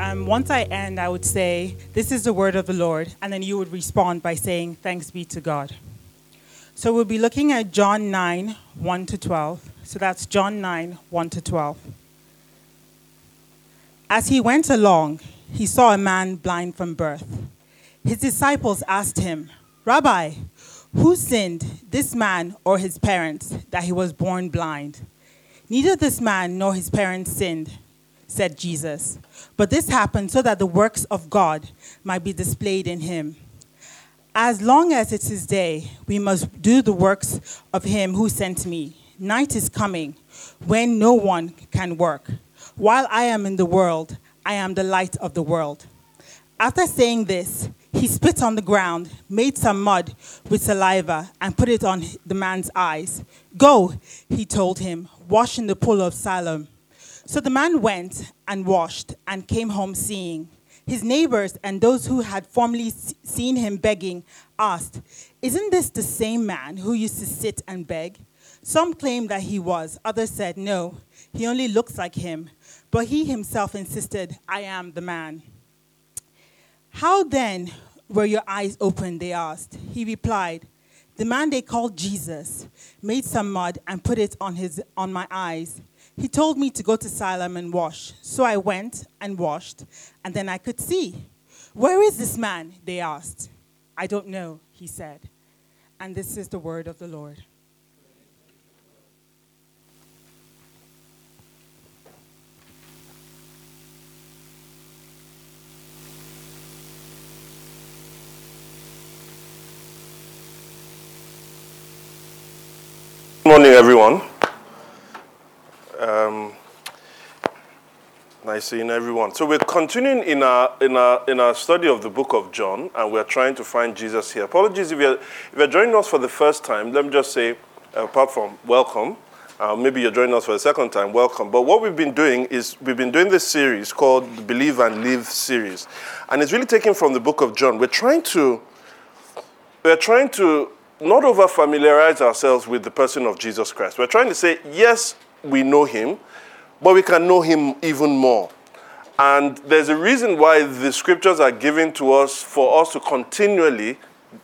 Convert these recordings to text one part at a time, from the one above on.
Um, once I end, I would say, This is the word of the Lord, and then you would respond by saying, Thanks be to God. So we'll be looking at John 9, 1 to 12. So that's John 9, 1 to 12. As he went along, he saw a man blind from birth. His disciples asked him, Rabbi, who sinned, this man or his parents, that he was born blind? Neither this man nor his parents sinned, said Jesus. But this happened so that the works of God might be displayed in him. As long as it is day, we must do the works of him who sent me. Night is coming when no one can work. While I am in the world, I am the light of the world. After saying this, he spit on the ground, made some mud with saliva, and put it on the man's eyes. Go, he told him, wash in the pool of Siloam. So the man went and washed and came home seeing. His neighbors and those who had formerly seen him begging asked, Isn't this the same man who used to sit and beg? Some claimed that he was, others said, No, he only looks like him. But he himself insisted, I am the man. How then were your eyes opened? They asked. He replied, The man they called Jesus made some mud and put it on, his, on my eyes. He told me to go to Siloam and wash. So I went and washed, and then I could see. Where is this man? They asked. I don't know, he said. And this is the word of the Lord. Good morning, everyone. Um, nice seeing everyone. So we're continuing in our, in, our, in our study of the book of John, and we're trying to find Jesus here. Apologies if you're, if you're joining us for the first time. Let me just say, apart from welcome, uh, maybe you're joining us for the second time, welcome. But what we've been doing is we've been doing this series called the Believe and Live series. And it's really taken from the book of John. We're trying to, we're trying to not over familiarize ourselves with the person of Jesus Christ. We're trying to say, yes, we know him, but we can know him even more. And there's a reason why the scriptures are given to us for us to continually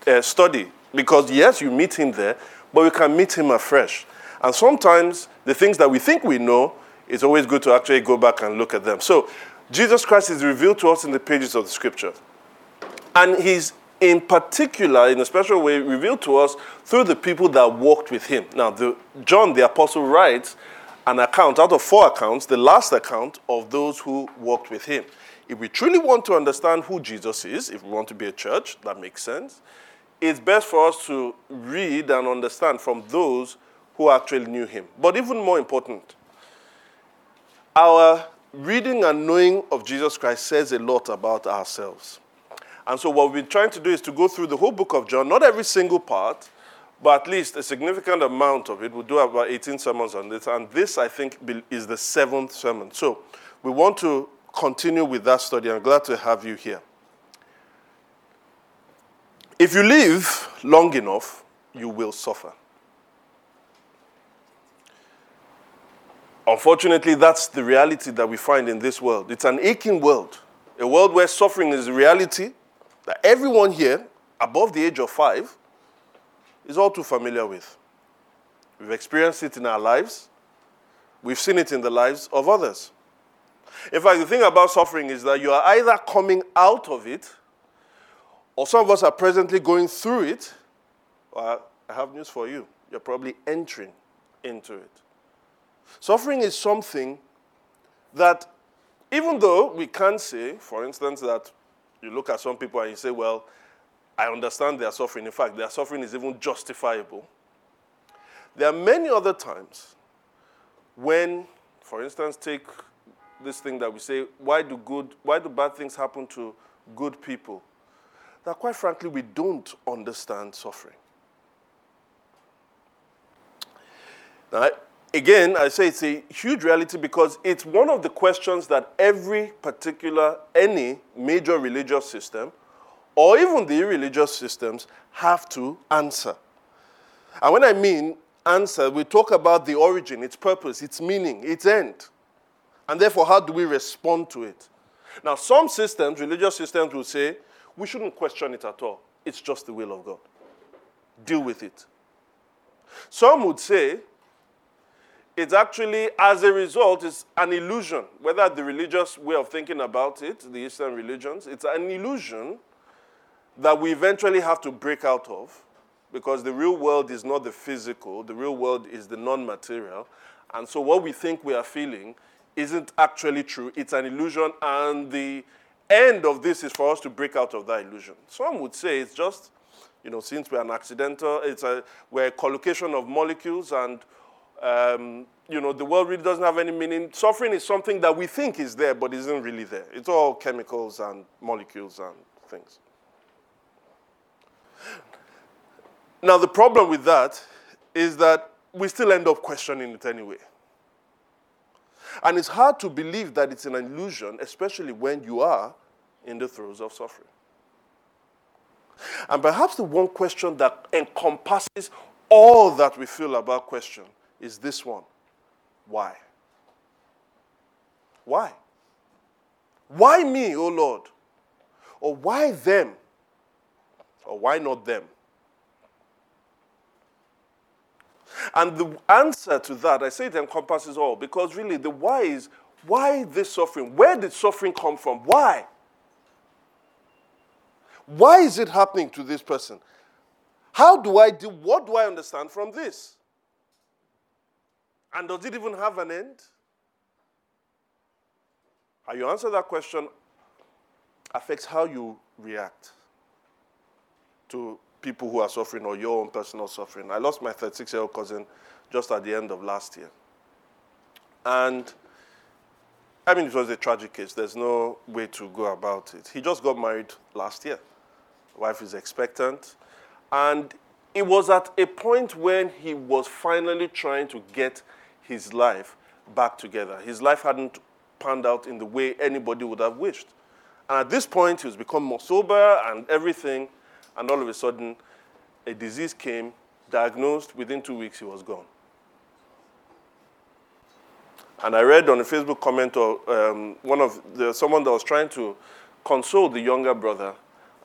uh, study. Because, yes, you meet him there, but we can meet him afresh. And sometimes the things that we think we know, it's always good to actually go back and look at them. So, Jesus Christ is revealed to us in the pages of the scriptures. And he's in particular, in a special way, revealed to us through the people that walked with him. Now, the, John the Apostle writes an account, out of four accounts, the last account of those who walked with him. If we truly want to understand who Jesus is, if we want to be a church, that makes sense, it's best for us to read and understand from those who actually knew him. But even more important, our reading and knowing of Jesus Christ says a lot about ourselves. And so, what we've been trying to do is to go through the whole book of John, not every single part, but at least a significant amount of it. We'll do about 18 sermons on this. And this, I think, is the seventh sermon. So, we want to continue with that study. I'm glad to have you here. If you live long enough, you will suffer. Unfortunately, that's the reality that we find in this world. It's an aching world, a world where suffering is a reality that everyone here above the age of five is all too familiar with. We've experienced it in our lives, we've seen it in the lives of others. In fact, the thing about suffering is that you are either coming out of it, or some of us are presently going through it. Well, I have news for you. You're probably entering into it. Suffering is something that, even though we can say, for instance, that you look at some people and you say, well, I understand their suffering. In fact, their suffering is even justifiable. There are many other times when, for instance, take this thing that we say, why do good, why do bad things happen to good people? That quite frankly, we don't understand suffering. Now, again, I say it's a huge reality because it's one of the questions that every particular, any major religious system, or even the religious systems, have to answer. And when I mean answer, we talk about the origin, its purpose, its meaning, its end. And therefore, how do we respond to it? Now, some systems, religious systems, will say, we shouldn't question it at all. It's just the will of God. Deal with it. Some would say, it's actually, as a result, it's an illusion. Whether the religious way of thinking about it, the Eastern religions, it's an illusion that we eventually have to break out of because the real world is not the physical, the real world is the non material. And so what we think we are feeling isn't actually true, it's an illusion, and the end of this is for us to break out of that illusion. Some would say it's just, you know, since we're an accidental, it's a, we're a collocation of molecules and um, you know, the world really doesn't have any meaning. Suffering is something that we think is there, but isn't really there. It's all chemicals and molecules and things. Now, the problem with that is that we still end up questioning it anyway. And it's hard to believe that it's an illusion, especially when you are in the throes of suffering. And perhaps the one question that encompasses all that we feel about question is this one Why? Why? Why me, O oh Lord? Or why them? Or why not them? And the answer to that, I say it encompasses all, because really the why is why this suffering? Where did suffering come from? Why? Why is it happening to this person? How do I do? What do I understand from this? And does it even have an end? How you answer that question affects how you react to people who are suffering or your own personal suffering. I lost my 36 year old cousin just at the end of last year. And I mean, it was a tragic case. There's no way to go about it. He just got married last year. wife is expectant. And it was at a point when he was finally trying to get his life back together. His life hadn't panned out in the way anybody would have wished. And at this point, he was become more sober and everything, and all of a sudden, a disease came, diagnosed, within two weeks, he was gone. And I read on a Facebook comment of um, one of the, someone that was trying to console the younger brother,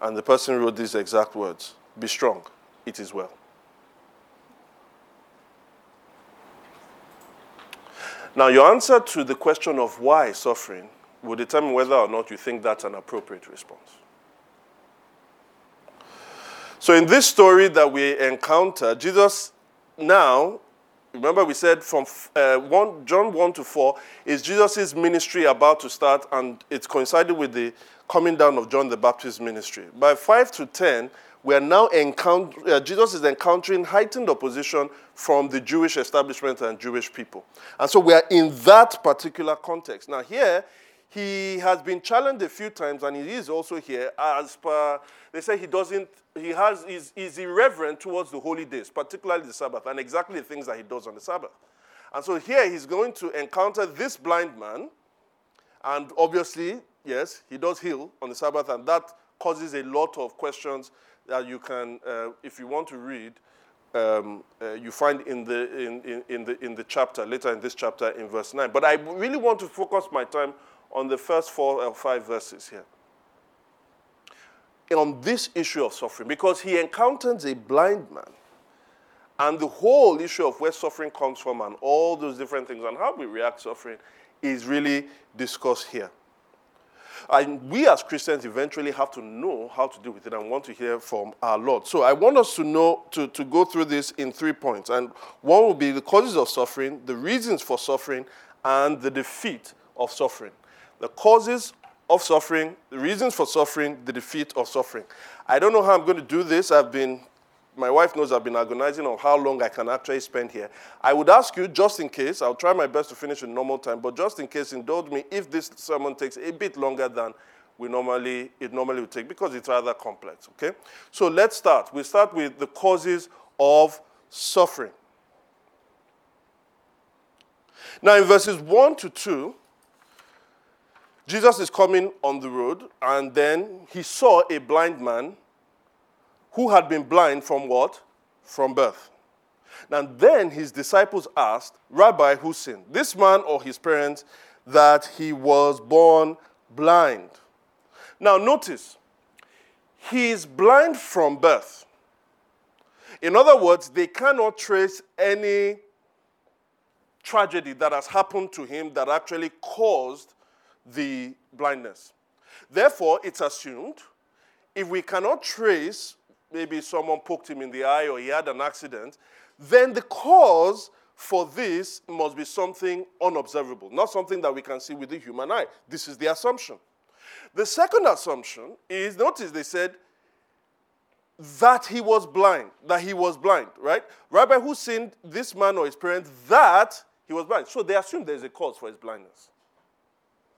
and the person wrote these exact words Be strong, it is well. Now, your answer to the question of why suffering will determine whether or not you think that's an appropriate response. So, in this story that we encounter, Jesus now, remember we said from uh, 1, John 1 to 4, is Jesus' ministry about to start, and it's coincided with the coming down of John the Baptist's ministry. By 5 to 10, we are now encountering, uh, Jesus is encountering heightened opposition from the Jewish establishment and Jewish people. And so we are in that particular context. Now, here, he has been challenged a few times, and he is also here as per, they say he doesn't, he has, is, is irreverent towards the holy days, particularly the Sabbath, and exactly the things that he does on the Sabbath. And so here he's going to encounter this blind man, and obviously, yes, he does heal on the Sabbath, and that causes a lot of questions that you can, uh, if you want to read, um, uh, you find in the, in, in, in, the, in the chapter, later in this chapter in verse 9. But I really want to focus my time on the first four or five verses here. On this issue of suffering, because he encounters a blind man. And the whole issue of where suffering comes from and all those different things and how we react to suffering is really discussed here. And we as Christians eventually have to know how to deal with it and want to hear from our Lord. So I want us to know, to, to go through this in three points. And one will be the causes of suffering, the reasons for suffering, and the defeat of suffering. The causes of suffering, the reasons for suffering, the defeat of suffering. I don't know how I'm going to do this. I've been my wife knows I've been agonizing on how long I can actually spend here. I would ask you, just in case, I'll try my best to finish in normal time, but just in case, indulge me if this sermon takes a bit longer than we normally it normally would take because it's rather complex. Okay, so let's start. We start with the causes of suffering. Now, in verses one to two, Jesus is coming on the road, and then he saw a blind man who had been blind from what? From birth. Now, then his disciples asked, Rabbi, who sinned, this man or his parents, that he was born blind? Now, notice, he is blind from birth. In other words, they cannot trace any tragedy that has happened to him that actually caused the blindness. Therefore, it's assumed if we cannot trace, maybe someone poked him in the eye or he had an accident, then the cause for this must be something unobservable, not something that we can see with the human eye. This is the assumption. The second assumption is notice they said that he was blind, that he was blind, right? Rabbi who sinned this man or his parents that he was blind. So they assume there's a cause for his blindness.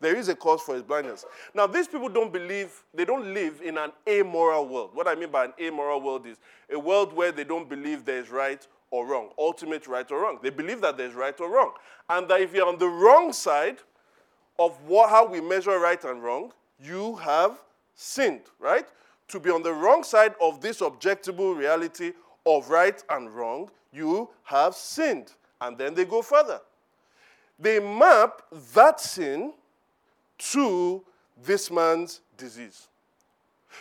There is a cause for his blindness. Now, these people don't believe, they don't live in an amoral world. What I mean by an amoral world is a world where they don't believe there's right or wrong, ultimate right or wrong. They believe that there's right or wrong. And that if you're on the wrong side of what, how we measure right and wrong, you have sinned, right? To be on the wrong side of this objectable reality of right and wrong, you have sinned. And then they go further. They map that sin to this man's disease.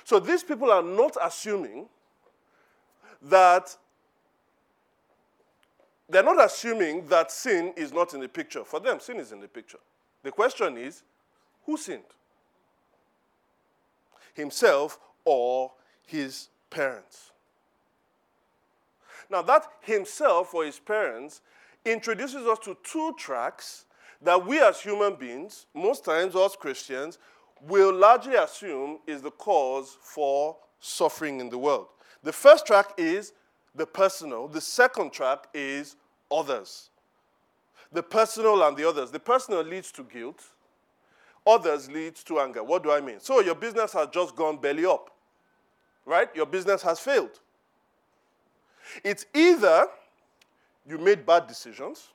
So these people are not assuming that they're not assuming that sin is not in the picture. For them, sin is in the picture. The question is, who sinned? Himself or his parents? Now, that himself or his parents introduces us to two tracks that we as human beings, most times us Christians, will largely assume is the cause for suffering in the world. The first track is the personal, the second track is others. The personal and the others. The personal leads to guilt, others leads to anger. What do I mean? So your business has just gone belly up, right? Your business has failed. It's either you made bad decisions,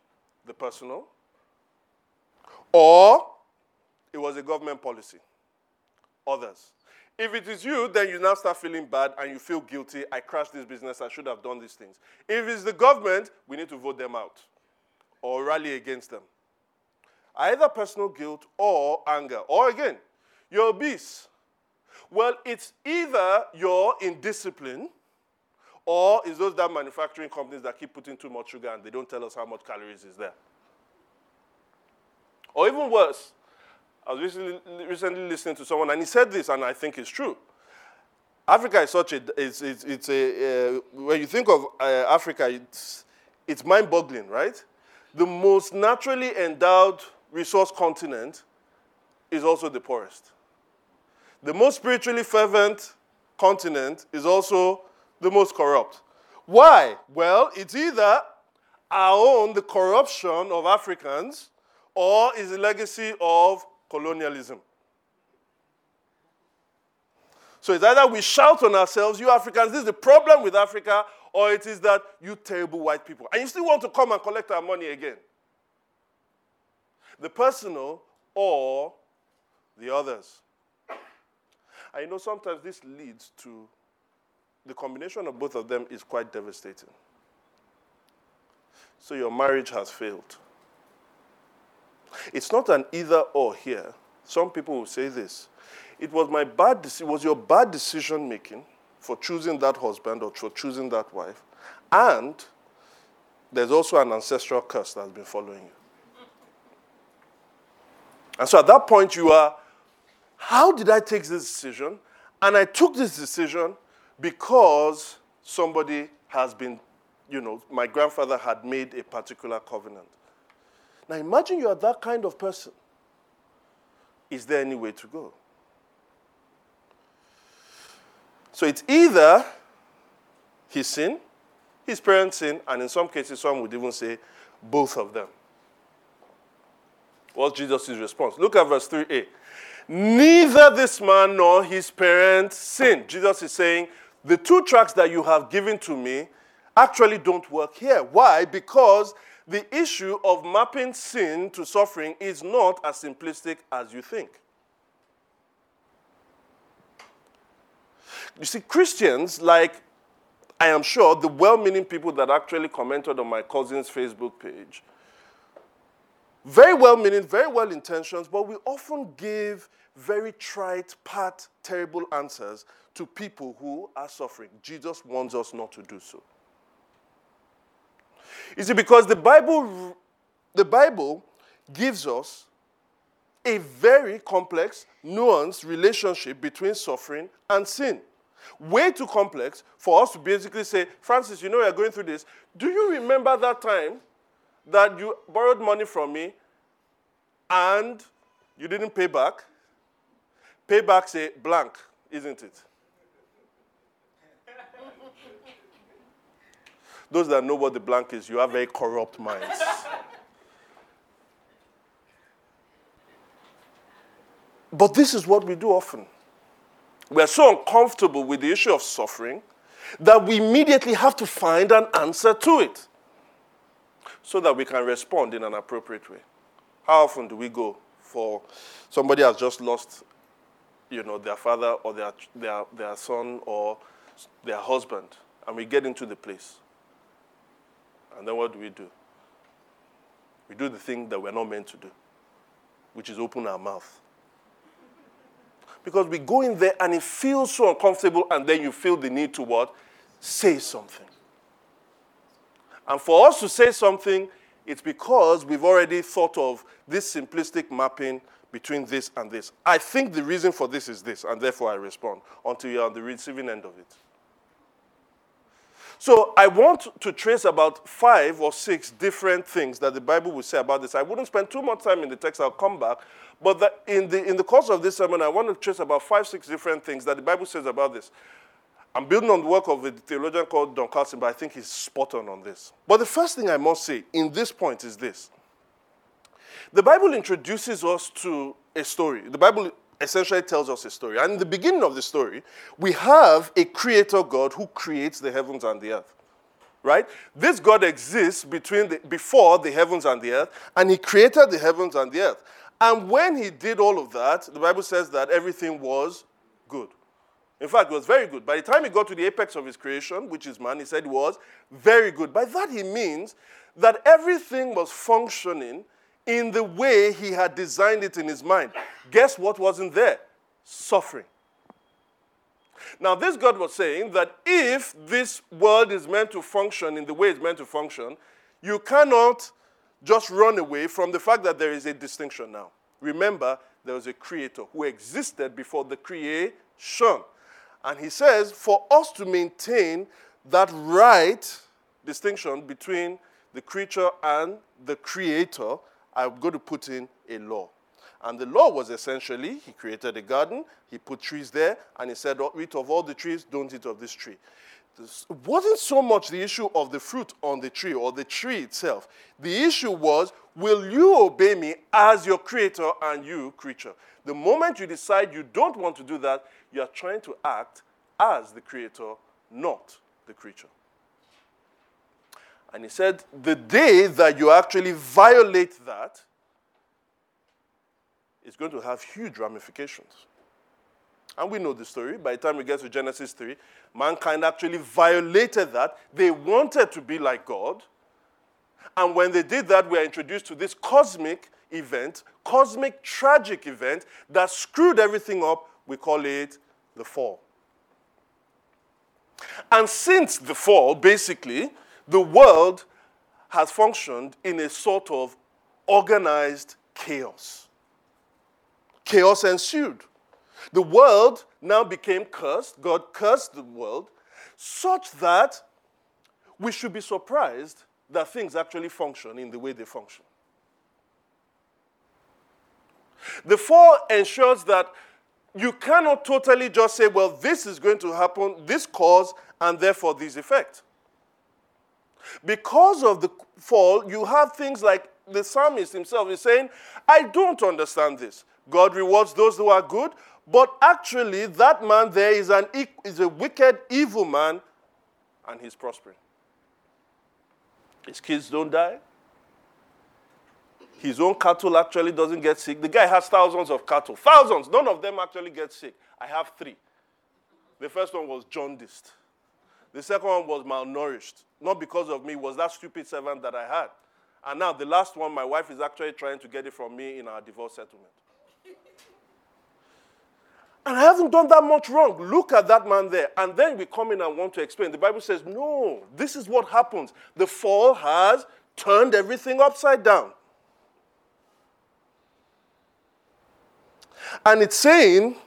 the personal, or it was a government policy. Others. If it is you, then you now start feeling bad and you feel guilty. I crashed this business. I should have done these things. If it's the government, we need to vote them out or rally against them. Either personal guilt or anger. Or again, you're obese. Well, it's either you're indisciplined or it's those that manufacturing companies that keep putting too much sugar and they don't tell us how much calories is there. Or even worse, I was recently, recently listening to someone and he said this, and I think it's true. Africa is such a, it's, it's, it's a, uh, when you think of uh, Africa, it's, it's mind boggling, right? The most naturally endowed resource continent is also the poorest. The most spiritually fervent continent is also the most corrupt. Why? Well, it's either our own, the corruption of Africans, or is the legacy of colonialism. So it's either we shout on ourselves, you Africans, this is the problem with Africa, or it is that you terrible white people. And you still want to come and collect our money again. The personal or the others. I know sometimes this leads to the combination of both of them is quite devastating. So your marriage has failed. It's not an either or here. Some people will say this. It was my bad it was your bad decision making for choosing that husband or for choosing that wife. And there's also an ancestral curse that's been following you. And so at that point you are, how did I take this decision? And I took this decision because somebody has been, you know, my grandfather had made a particular covenant. Now imagine you are that kind of person. Is there any way to go? So it's either his sin, his parents' sin, and in some cases, some would even say both of them. What's Jesus' response? Look at verse 3a. Neither this man nor his parents sinned. Jesus is saying, The two tracks that you have given to me actually don't work here. Why? Because the issue of mapping sin to suffering is not as simplistic as you think. You see, Christians, like I am sure the well meaning people that actually commented on my cousin's Facebook page, very well meaning, very well intentioned, but we often give very trite, pat, terrible answers to people who are suffering. Jesus wants us not to do so. You it because the Bible, the Bible gives us a very complex, nuanced relationship between suffering and sin. Way too complex for us to basically say, Francis, you know you're going through this. Do you remember that time that you borrowed money from me and you didn't pay back? Payback's a blank, isn't it? Those that know what the blank is, you have very corrupt minds. but this is what we do often. We are so uncomfortable with the issue of suffering that we immediately have to find an answer to it so that we can respond in an appropriate way. How often do we go for somebody has just lost you know, their father or their, their, their son or their husband, and we get into the place. And then what do we do? We do the thing that we're not meant to do, which is open our mouth. Because we go in there and it feels so uncomfortable, and then you feel the need to what? Say something. And for us to say something, it's because we've already thought of this simplistic mapping between this and this. I think the reason for this is this, and therefore I respond until you're on the receiving end of it. So I want to trace about five or six different things that the Bible will say about this. I wouldn't spend too much time in the text, I'll come back. But the, in, the, in the course of this sermon, I want to trace about five, six different things that the Bible says about this. I'm building on the work of a theologian called Don Carson, but I think he's spot on on this. But the first thing I must say in this point is this the Bible introduces us to a story. The Bible essentially tells us a story. And in the beginning of the story, we have a creator God who creates the heavens and the earth. Right? This God exists between the, before the heavens and the earth, and he created the heavens and the earth. And when he did all of that, the Bible says that everything was good. In fact, it was very good. By the time he got to the apex of his creation, which is man, he said it was very good. By that he means that everything was functioning in the way he had designed it in his mind. Guess what wasn't there? Suffering. Now, this God was saying that if this world is meant to function in the way it's meant to function, you cannot just run away from the fact that there is a distinction now. Remember, there was a creator who existed before the creation. And he says, for us to maintain that right distinction between the creature and the creator, I'm going to put in a law. And the law was essentially, he created a garden, he put trees there, and he said, eat of all the trees, don't eat of this tree. This wasn't so much the issue of the fruit on the tree or the tree itself. The issue was, will you obey me as your creator and you creature? The moment you decide you don't want to do that, you are trying to act as the creator, not the creature. And he said, the day that you actually violate that is going to have huge ramifications. And we know the story. By the time we get to Genesis 3, mankind actually violated that. They wanted to be like God. And when they did that, we are introduced to this cosmic event, cosmic tragic event that screwed everything up. We call it the fall. And since the fall, basically, the world has functioned in a sort of organized chaos. Chaos ensued. The world now became cursed. God cursed the world such that we should be surprised that things actually function in the way they function. The fall ensures that you cannot totally just say, well, this is going to happen, this cause, and therefore this effect. Because of the fall, you have things like the psalmist himself is saying, I don't understand this. God rewards those who are good, but actually, that man there is, an, is a wicked, evil man, and he's prospering. His kids don't die. His own cattle actually doesn't get sick. The guy has thousands of cattle. Thousands. None of them actually get sick. I have three. The first one was jaundiced. The second one was malnourished. Not because of me, was that stupid servant that I had. And now the last one, my wife is actually trying to get it from me in our divorce settlement. And I haven't done that much wrong. Look at that man there. And then we come in and want to explain. The Bible says, no, this is what happens. The fall has turned everything upside down. And it's saying,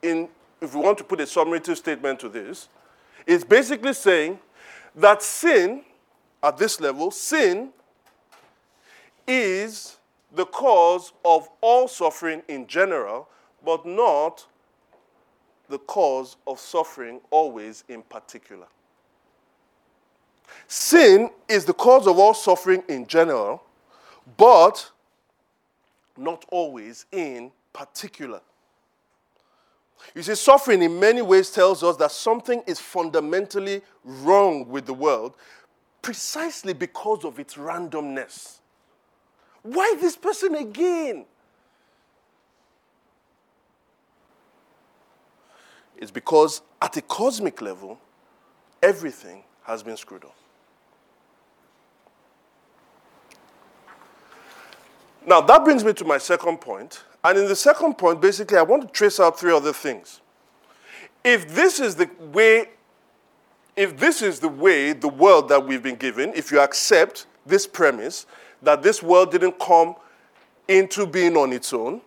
in, if we want to put a summative statement to this, it's basically saying that sin, at this level, sin is the cause of all suffering in general, but not the cause of suffering always in particular. Sin is the cause of all suffering in general, but not always in particular. You see, suffering in many ways tells us that something is fundamentally wrong with the world precisely because of its randomness. Why this person again? It's because at a cosmic level, everything has been screwed up. Now, that brings me to my second point. And in the second point, basically, I want to trace out three other things. If this is the way, if this is the way the world that we've been given, if you accept this premise that this world didn't come into being on its own,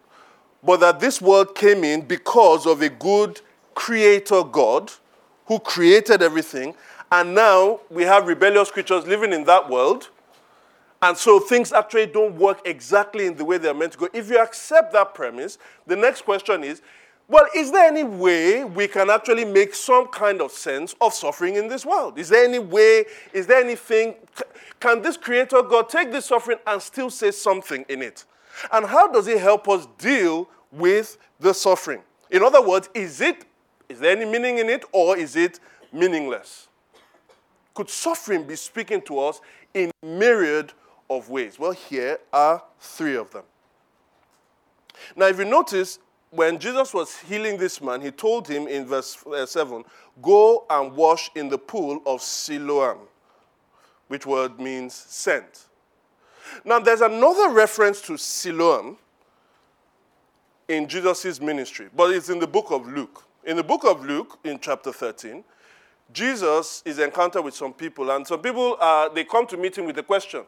but that this world came in because of a good creator God who created everything, and now we have rebellious creatures living in that world and so things actually don't work exactly in the way they're meant to go. If you accept that premise, the next question is well, is there any way we can actually make some kind of sense of suffering in this world? Is there any way, is there anything, can this creator God take this suffering and still say something in it? And how does it help us deal with the suffering? In other words, is it, is there any meaning in it or is it meaningless? Could suffering be speaking to us in myriad of ways? Well, here are three of them. Now, if you notice, when Jesus was healing this man, he told him in verse uh, 7 Go and wash in the pool of Siloam, which word means sent. Now, there's another reference to Siloam in Jesus' ministry, but it's in the book of Luke. In the book of Luke, in chapter 13, Jesus is encountered with some people, and some people, uh, they come to meet him with a question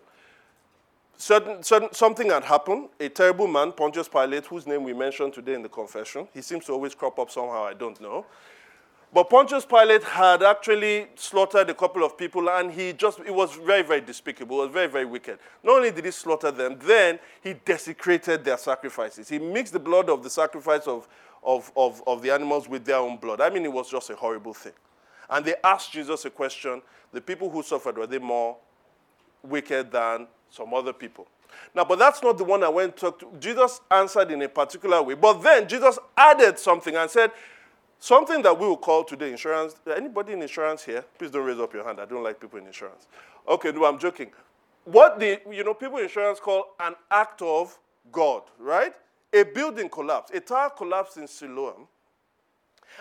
certain, certain, something had happened. A terrible man, Pontius Pilate, whose name we mentioned today in the confession. He seems to always crop up somehow, I don't know. But Pontius Pilate had actually slaughtered a couple of people, and he just, it was very, very despicable. It was very, very wicked. Not only did he slaughter them, then he desecrated their sacrifices. He mixed the blood of the sacrifice of, of, of, of the animals with their own blood. I mean, it was just a horrible thing. And they asked Jesus a question the people who suffered, were they more wicked than some other people. Now, but that's not the one I went to talk to. Jesus answered in a particular way. But then Jesus added something and said, something that we will call today insurance. Anybody in insurance here? Please don't raise up your hand. I don't like people in insurance. Okay, no, I'm joking. What the, you know, people in insurance call an act of God, right? A building collapsed. A tower collapsed in Siloam.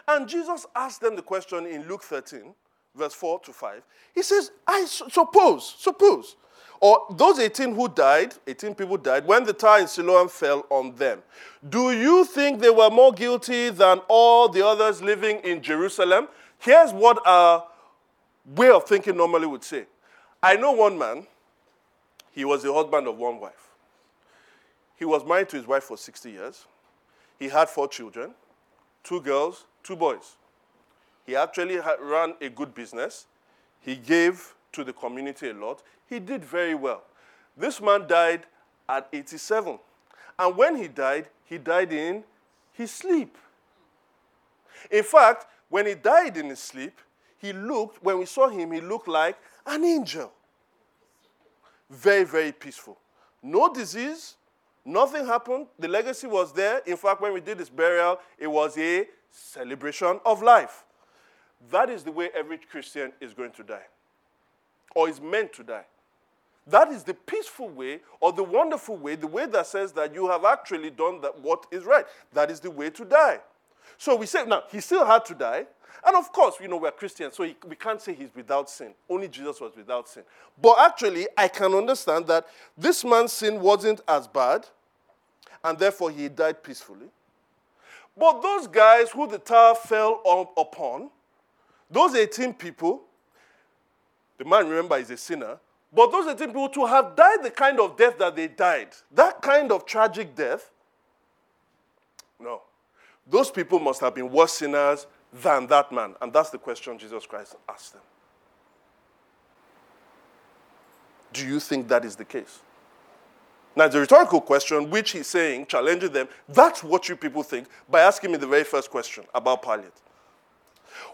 And Jesus asked them the question in Luke 13, verse 4 to 5. He says, I suppose, suppose or those 18 who died, 18 people died, when the tower in Siloam fell on them, do you think they were more guilty than all the others living in Jerusalem? Here's what our way of thinking normally would say. I know one man, he was the husband of one wife. He was married to his wife for 60 years. He had four children two girls, two boys. He actually ran a good business. He gave to the community a lot. He did very well. This man died at 87. And when he died, he died in his sleep. In fact, when he died in his sleep, he looked, when we saw him, he looked like an angel. Very, very peaceful. No disease, nothing happened. The legacy was there. In fact, when we did his burial, it was a celebration of life. That is the way every Christian is going to die, or is meant to die. That is the peaceful way or the wonderful way, the way that says that you have actually done that, what is right. That is the way to die. So we say, now, he still had to die. And of course, you know, we're Christians, so he, we can't say he's without sin. Only Jesus was without sin. But actually, I can understand that this man's sin wasn't as bad, and therefore he died peacefully. But those guys who the tower fell upon, those 18 people, the man, remember, is a sinner, but those 18 people to have died the kind of death that they died, that kind of tragic death, no. Those people must have been worse sinners than that man. And that's the question Jesus Christ asked them. Do you think that is the case? Now, a rhetorical question, which he's saying, challenging them. That's what you people think by asking me the very first question about Pilate.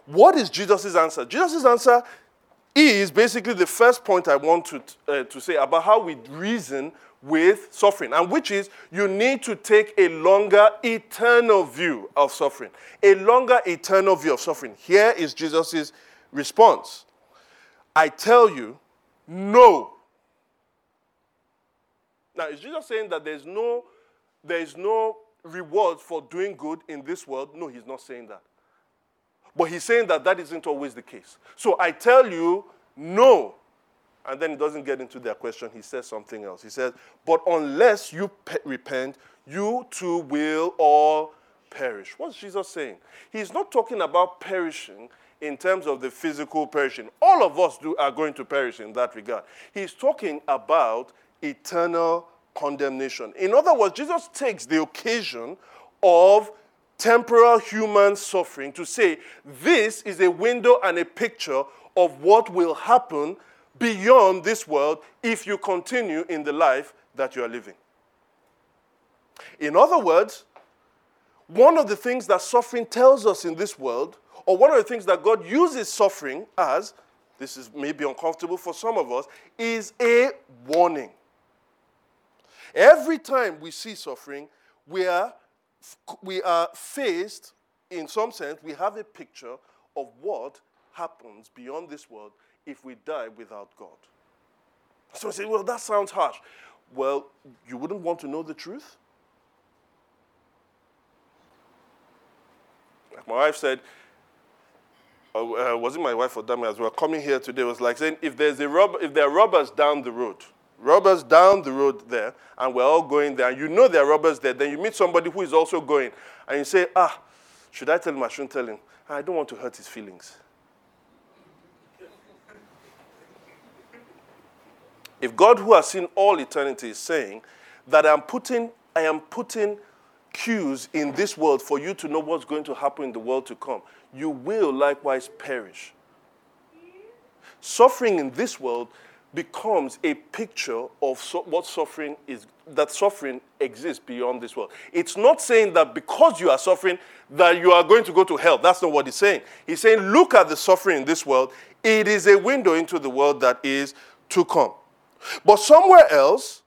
What is Jesus' answer? Jesus' answer is basically the first point I want to, uh, to say about how we reason with suffering, and which is you need to take a longer eternal view of suffering. A longer eternal view of suffering. Here is Jesus' response I tell you, no. Now, is Jesus saying that there's no, there is no reward for doing good in this world? No, he's not saying that. But he's saying that that isn't always the case. So I tell you, no. And then he doesn't get into their question. He says something else. He says, But unless you pe- repent, you too will all perish. What's Jesus saying? He's not talking about perishing in terms of the physical perishing. All of us do, are going to perish in that regard. He's talking about eternal condemnation. In other words, Jesus takes the occasion of temporal human suffering to say this is a window and a picture of what will happen beyond this world if you continue in the life that you are living. In other words, one of the things that suffering tells us in this world, or one of the things that God uses suffering as, this is maybe uncomfortable for some of us, is a warning. Every time we see suffering, we are we are faced, in some sense, we have a picture of what happens beyond this world if we die without God. So I say, well, that sounds harsh. Well, you wouldn't want to know the truth? Like my wife said, uh, uh was it my wife or Dami as well? Coming here today was like saying, if there's a rob- if there are robbers down the road, robbers down the road there, and we're all going there, and you know there are robbers there, then you meet somebody who is also going, and you say, ah, should I tell him? I shouldn't tell him. I don't want to hurt his feelings. if God, who has seen all eternity, is saying that I'm putting, I am putting cues in this world for you to know what's going to happen in the world to come, you will likewise perish. Suffering in this world becomes a picture of so, what suffering is that suffering exists beyond this world. It's not saying that because you are suffering that you are going to go to hell. That's not what he's saying. He's saying look at the suffering in this world. It is a window into the world that is to come. But somewhere else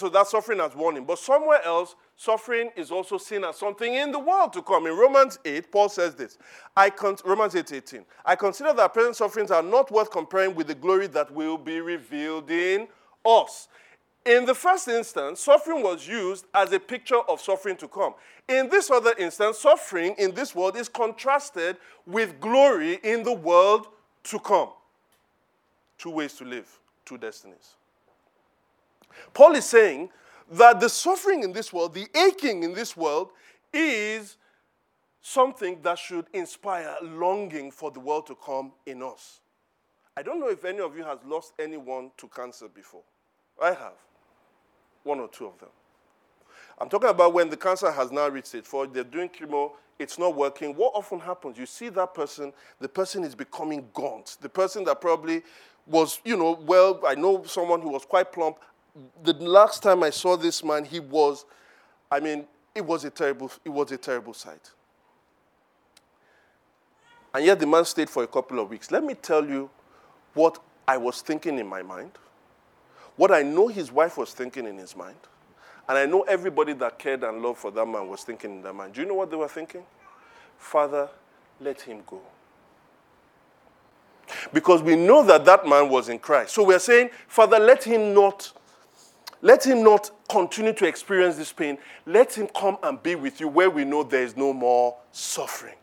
so that suffering has warning. But somewhere else Suffering is also seen as something in the world to come. In Romans 8, Paul says this. I con- Romans 8, 18. I consider that present sufferings are not worth comparing with the glory that will be revealed in us. In the first instance, suffering was used as a picture of suffering to come. In this other instance, suffering in this world is contrasted with glory in the world to come. Two ways to live, two destinies. Paul is saying that the suffering in this world, the aching in this world, is something that should inspire longing for the world to come in us. I don't know if any of you has lost anyone to cancer before. I have. One or two of them. I'm talking about when the cancer has now reached stage four, they're doing chemo, it's not working. What often happens? You see that person, the person is becoming gaunt. The person that probably was, you know, well, I know someone who was quite plump, the last time I saw this man, he was, I mean, it was a terrible, it was a terrible sight. And yet the man stayed for a couple of weeks. Let me tell you what I was thinking in my mind, what I know his wife was thinking in his mind, and I know everybody that cared and loved for that man was thinking in their mind. Do you know what they were thinking? Father, let him go. Because we know that that man was in Christ. So we're saying, Father, let him not let him not continue to experience this pain. Let him come and be with you where we know there is no more suffering.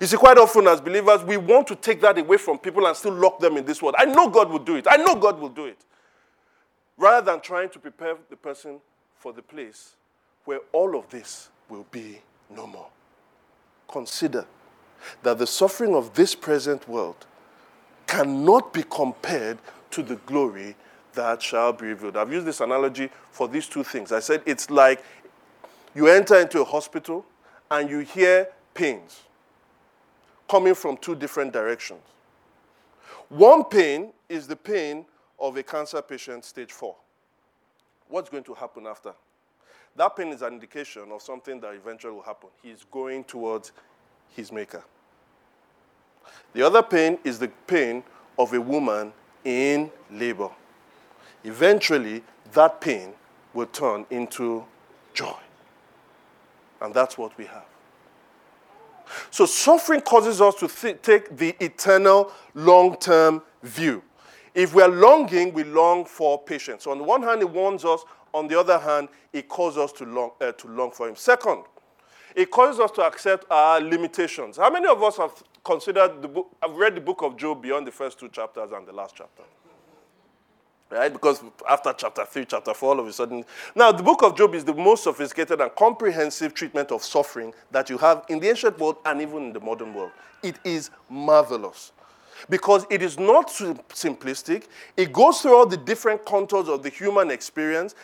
You see, quite often as believers, we want to take that away from people and still lock them in this world. I know God will do it. I know God will do it. Rather than trying to prepare the person for the place where all of this will be no more. Consider that the suffering of this present world cannot be compared to the glory that shall be revealed. I've used this analogy for these two things. I said it's like you enter into a hospital and you hear pains coming from two different directions. One pain is the pain of a cancer patient, stage four. What's going to happen after? That pain is an indication of something that eventually will happen. He's going towards his maker. The other pain is the pain of a woman in labor. Eventually, that pain will turn into joy. And that's what we have. So, suffering causes us to th- take the eternal long term view. If we are longing, we long for patience. So, on the one hand, it warns us. On the other hand, it causes us to long, uh, to long for Him. Second, it causes us to accept our limitations. How many of us have considered the book, I've read the book of Job beyond the first two chapters and the last chapter? Right? Because after chapter 3, chapter 4, all of a sudden. Now, the book of Job is the most sophisticated and comprehensive treatment of suffering that you have in the ancient world and even in the modern world. It is marvelous. Because it is not simplistic, it goes through all the different contours of the human experience.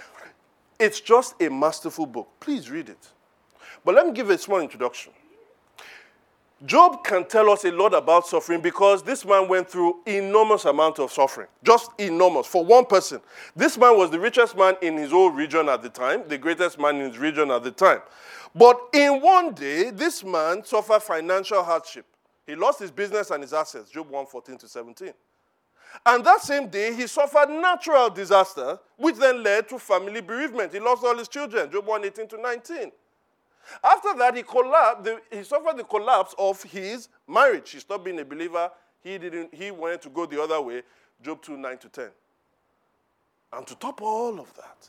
It's just a masterful book. Please read it. But let me give a small introduction. Job can tell us a lot about suffering because this man went through enormous amount of suffering. Just enormous for one person. This man was the richest man in his whole region at the time, the greatest man in his region at the time. But in one day, this man suffered financial hardship. He lost his business and his assets, Job 1 14 to 17. And that same day, he suffered natural disaster, which then led to family bereavement. He lost all his children, Job 1 18 to 19. After that, he collapsed. He suffered the collapse of his marriage. He stopped being a believer. He didn't. He wanted to go the other way. Job 2, 9 to 10. And to top all of that,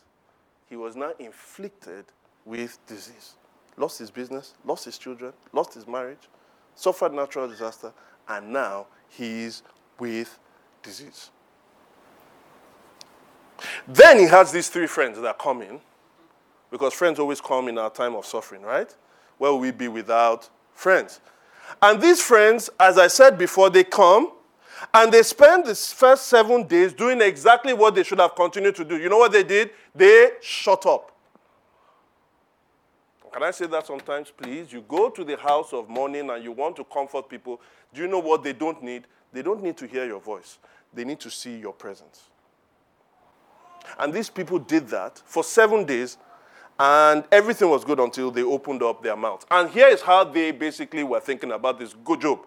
he was now inflicted with disease. Lost his business, lost his children, lost his marriage, suffered natural disaster, and now he is with disease. Then he has these three friends that come in because friends always come in our time of suffering, right? Where will we be without friends? And these friends, as I said before, they come and they spend the first seven days doing exactly what they should have continued to do. You know what they did? They shut up. Can I say that sometimes, please? You go to the house of mourning and you want to comfort people. Do you know what they don't need? They don't need to hear your voice, they need to see your presence. And these people did that for seven days and everything was good until they opened up their mouth. And here is how they basically were thinking about this good job.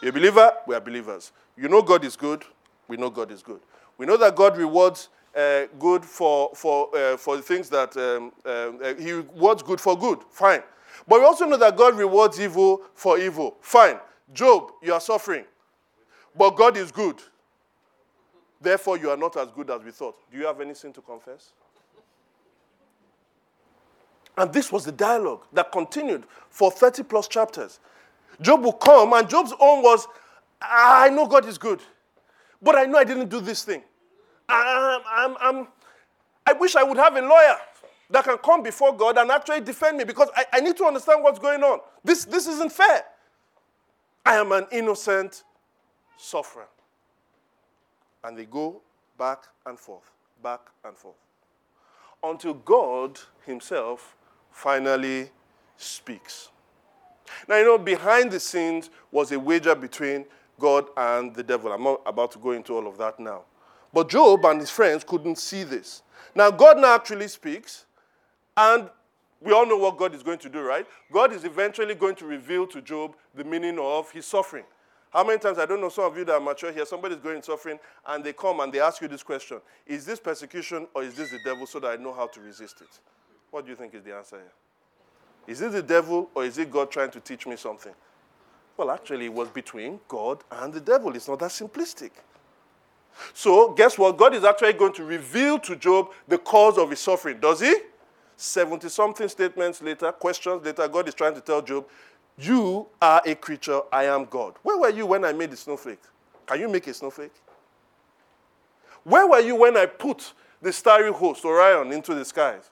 You're a believer? We are believers. You know God is good? We know God is good. We know that God rewards uh, good for, for, uh, for things that um, uh, He rewards good for good. Fine. But we also know that God rewards evil for evil. Fine. Job, you are suffering. But God is good. Therefore, you are not as good as we thought. Do you have anything to confess? And this was the dialogue that continued for 30 plus chapters. Job will come, and Job's own was, I know God is good, but I know I didn't do this thing. I'm, I'm, I'm, i wish I would have a lawyer that can come before God and actually defend me because I, I need to understand what's going on. This, this isn't fair. I am an innocent sufferer. And they go back and forth, back and forth. Until God Himself finally speaks. Now, you know, behind the scenes was a wager between God and the devil. I'm not about to go into all of that now. But Job and his friends couldn't see this. Now, God now actually speaks, And we all know what God is going to do, right? God is eventually going to reveal to Job the meaning of his suffering. How many times, I don't know, some of you that are mature here, somebody's going suffering and they come and they ask you this question Is this persecution or is this the devil so that I know how to resist it? What do you think is the answer here? Is it the devil or is it God trying to teach me something? Well, actually, it was between God and the devil. It's not that simplistic. So, guess what? God is actually going to reveal to Job the cause of his suffering. Does he? 70 something statements later, questions later, God is trying to tell Job, You are a creature, I am God. Where were you when I made the snowflake? Can you make a snowflake? Where were you when I put the starry host, Orion, into the skies?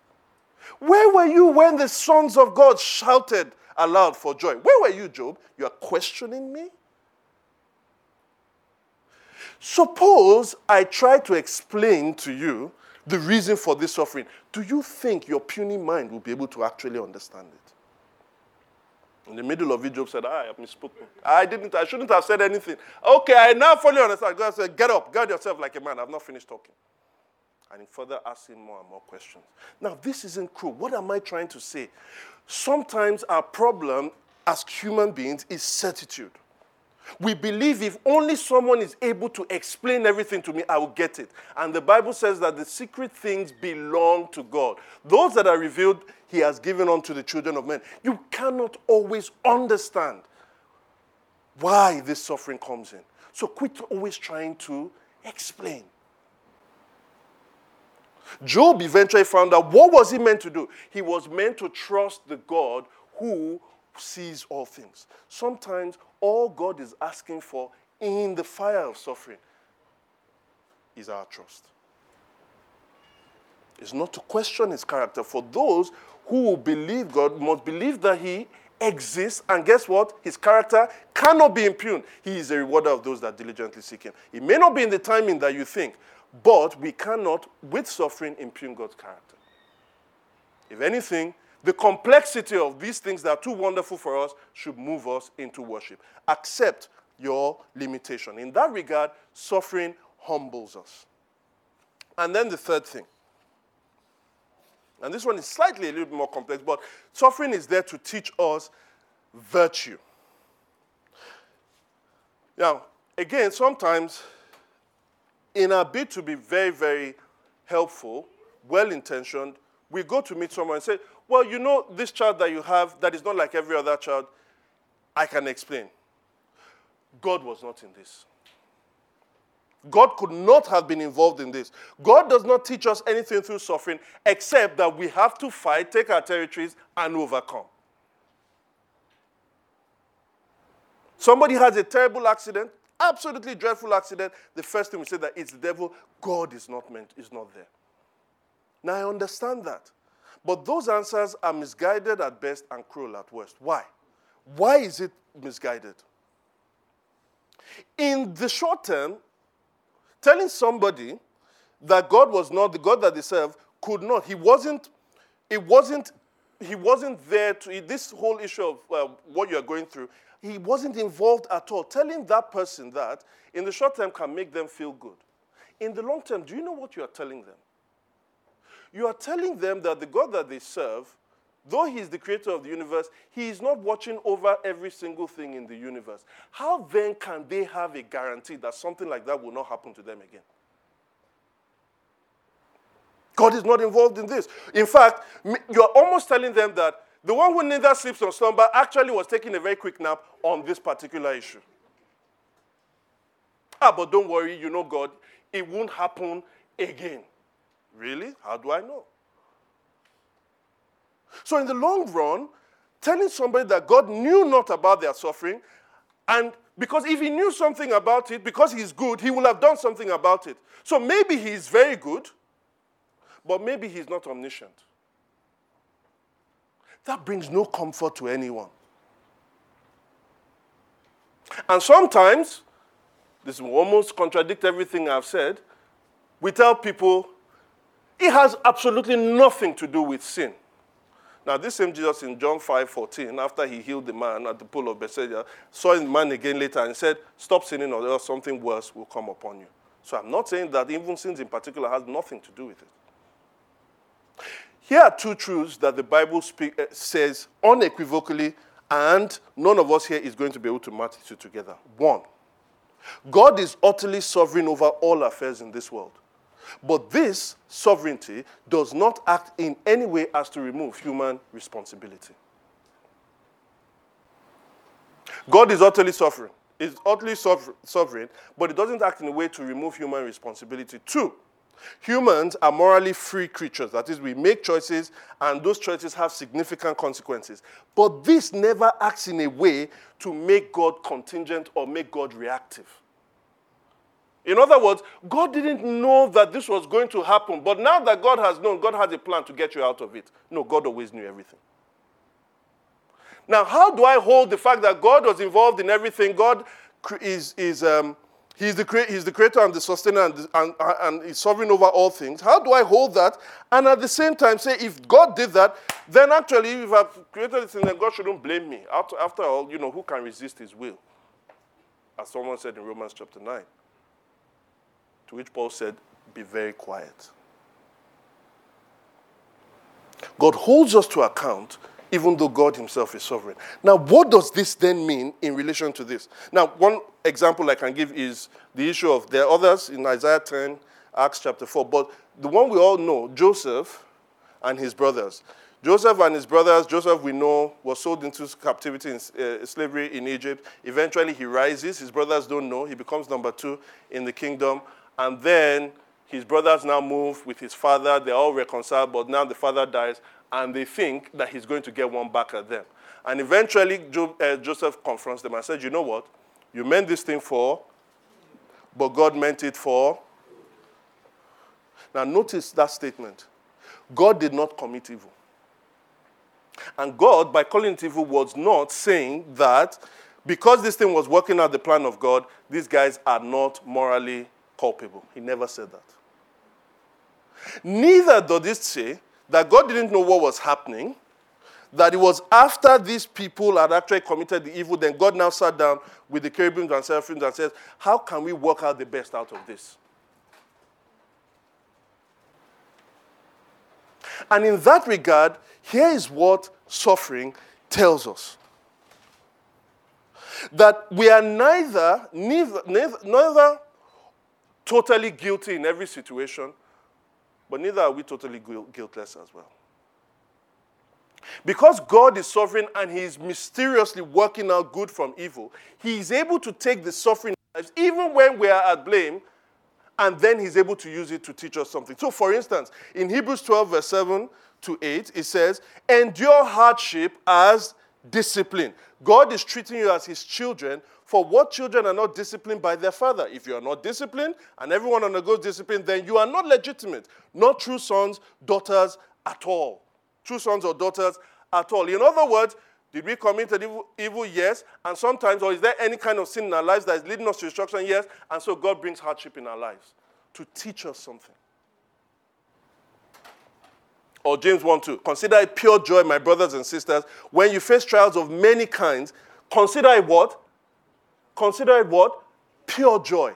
Where were you when the sons of God shouted aloud for joy? Where were you, Job? You are questioning me? Suppose I try to explain to you the reason for this suffering. Do you think your puny mind will be able to actually understand it? In the middle of it, Job said, ah, I have misspoken. I didn't, I shouldn't have said anything. Okay, I now fully understand. God said, Get up, guard yourself like a man. I've not finished talking. And further him more and more questions. Now, this isn't cruel. What am I trying to say? Sometimes our problem as human beings is certitude. We believe if only someone is able to explain everything to me, I will get it. And the Bible says that the secret things belong to God. Those that are revealed, He has given unto the children of men. You cannot always understand why this suffering comes in. So quit always trying to explain. Job eventually found out what was he meant to do? He was meant to trust the God who sees all things. Sometimes all God is asking for in the fire of suffering is our trust. It's not to question his character. For those who will believe God must believe that he exists, and guess what? His character cannot be impugned. He is a rewarder of those that diligently seek him. It may not be in the timing that you think, but we cannot, with suffering, impugn God's character. If anything, the complexity of these things that are too wonderful for us should move us into worship. Accept your limitation. In that regard, suffering humbles us. And then the third thing, and this one is slightly a little bit more complex, but suffering is there to teach us virtue. Now, again, sometimes in our bid to be very, very helpful, well intentioned, we go to meet someone and say, well, you know, this child that you have that is not like every other child, I can explain. God was not in this. God could not have been involved in this. God does not teach us anything through suffering except that we have to fight, take our territories, and overcome. Somebody has a terrible accident, absolutely dreadful accident. The first thing we say that it's the devil. God is not meant, is not there. Now I understand that. But those answers are misguided at best and cruel at worst. Why? Why is it misguided? In the short term, telling somebody that God was not the God that they serve could not. He wasn't, it wasn't, he wasn't there to, this whole issue of uh, what you're going through, he wasn't involved at all. Telling that person that in the short term can make them feel good. In the long term, do you know what you are telling them? You are telling them that the God that they serve, though He is the creator of the universe, He is not watching over every single thing in the universe. How then can they have a guarantee that something like that will not happen to them again? God is not involved in this. In fact, you're almost telling them that the one who neither sleeps nor slumber actually was taking a very quick nap on this particular issue. Ah, but don't worry, you know God, it won't happen again. Really? How do I know? So, in the long run, telling somebody that God knew not about their suffering, and because if he knew something about it, because he's good, he will have done something about it. So maybe he's very good, but maybe he's not omniscient. That brings no comfort to anyone. And sometimes, this will almost contradict everything I've said, we tell people it has absolutely nothing to do with sin. Now, this same Jesus in John 5 14, after he healed the man at the pool of Bethesda, saw the man again later and said, Stop sinning, or else something worse will come upon you. So, I'm not saying that even sins in particular has nothing to do with it. Here are two truths that the Bible speak, uh, says unequivocally, and none of us here is going to be able to match the two together. One, God is utterly sovereign over all affairs in this world. But this sovereignty does not act in any way as to remove human responsibility. God is utterly sovereign. Is utterly sovereign, but it doesn't act in a way to remove human responsibility. Two, humans are morally free creatures. That is, we make choices, and those choices have significant consequences. But this never acts in a way to make God contingent or make God reactive. In other words, God didn't know that this was going to happen, but now that God has known, God has a plan to get you out of it. No, God always knew everything. Now, how do I hold the fact that God was involved in everything? God is, is um, he's, the, he's the creator and the sustainer and, and, and is sovereign over all things. How do I hold that? And at the same time say, if God did that, then actually, if I've created this thing, then God shouldn't blame me. After, after all, you know, who can resist his will? As someone said in Romans chapter 9. To which Paul said, Be very quiet. God holds us to account even though God Himself is sovereign. Now, what does this then mean in relation to this? Now, one example I can give is the issue of there are others in Isaiah 10, Acts chapter 4, but the one we all know, Joseph and his brothers. Joseph and his brothers, Joseph, we know, was sold into captivity in uh, slavery in Egypt. Eventually, he rises. His brothers don't know. He becomes number two in the kingdom. And then his brothers now move with his father. They're all reconciled, but now the father dies, and they think that he's going to get one back at them. And eventually, uh, Joseph confronts them and says, You know what? You meant this thing for, but God meant it for. Now, notice that statement God did not commit evil. And God, by calling it evil, was not saying that because this thing was working out the plan of God, these guys are not morally culpable. He never said that. Neither does it say that God didn't know what was happening, that it was after these people had actually committed the evil, then God now sat down with the cherubims and seraphims and says, How can we work out the best out of this? And in that regard, here is what suffering tells us that we are neither, neither, neither, neither totally guilty in every situation, but neither are we totally guiltless as well. Because God is sovereign and He is mysteriously working out good from evil, He is able to take the suffering lives, even when we are at blame, and then He's able to use it to teach us something. So, for instance, in Hebrews 12, verse 7 to 8, it says, Endure hardship as discipline. God is treating you as His children for what children are not disciplined by their father? If you are not disciplined and everyone undergoes discipline, then you are not legitimate, not true sons, daughters at all. True sons or daughters at all. In other words, did we commit evil, evil? Yes. And sometimes, or is there any kind of sin in our lives that is leading us to destruction? Yes. And so God brings hardship in our lives to teach us something. Or James 1 2. Consider it pure joy, my brothers and sisters, when you face trials of many kinds. Consider it what? Consider it what? Pure joy.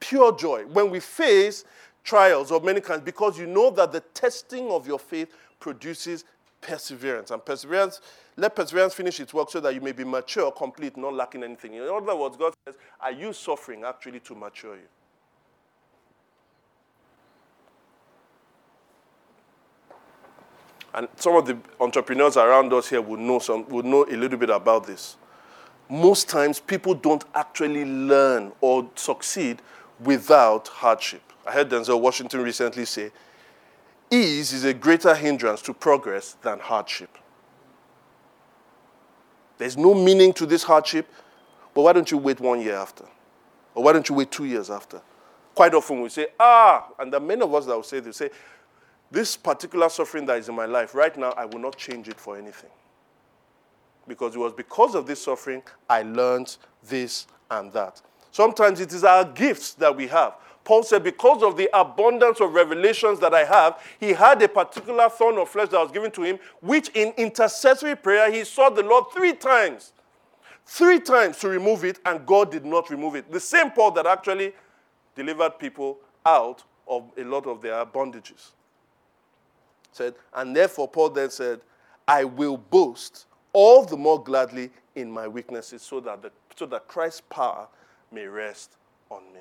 Pure joy. When we face trials of many kinds, because you know that the testing of your faith produces perseverance. And perseverance, let perseverance finish its work so that you may be mature, complete, not lacking anything. In other words, God says, I use suffering actually to mature you. And some of the entrepreneurs around us here would know, some, would know a little bit about this most times people don't actually learn or succeed without hardship. I heard Denzel Washington recently say, ease is a greater hindrance to progress than hardship. There's no meaning to this hardship, but why don't you wait one year after? Or why don't you wait two years after? Quite often we say, ah, and there are many of us that will say, they say, this particular suffering that is in my life, right now, I will not change it for anything because it was because of this suffering I learned this and that. Sometimes it is our gifts that we have. Paul said, Because of the abundance of revelations that I have, he had a particular thorn of flesh that was given to him, which in intercessory prayer he saw the Lord three times. Three times to remove it, and God did not remove it. The same Paul that actually delivered people out of a lot of their bondages. Said, and therefore Paul then said, I will boast all the more gladly in my weaknesses so that, the, so that Christ's power may rest on me.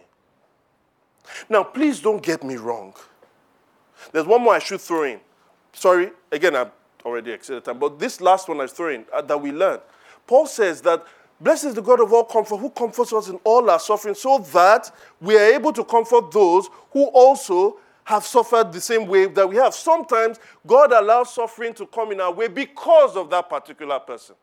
Now, please don't get me wrong. There's one more I should throw in. Sorry, again, I've already exceeded time, but this last one I throw in uh, that we learned. Paul says that Blessed is the God of all comfort who comforts us in all our suffering so that we are able to comfort those who also have suffered the same way that we have. Sometimes God allows suffering to come in our way because of that particular person.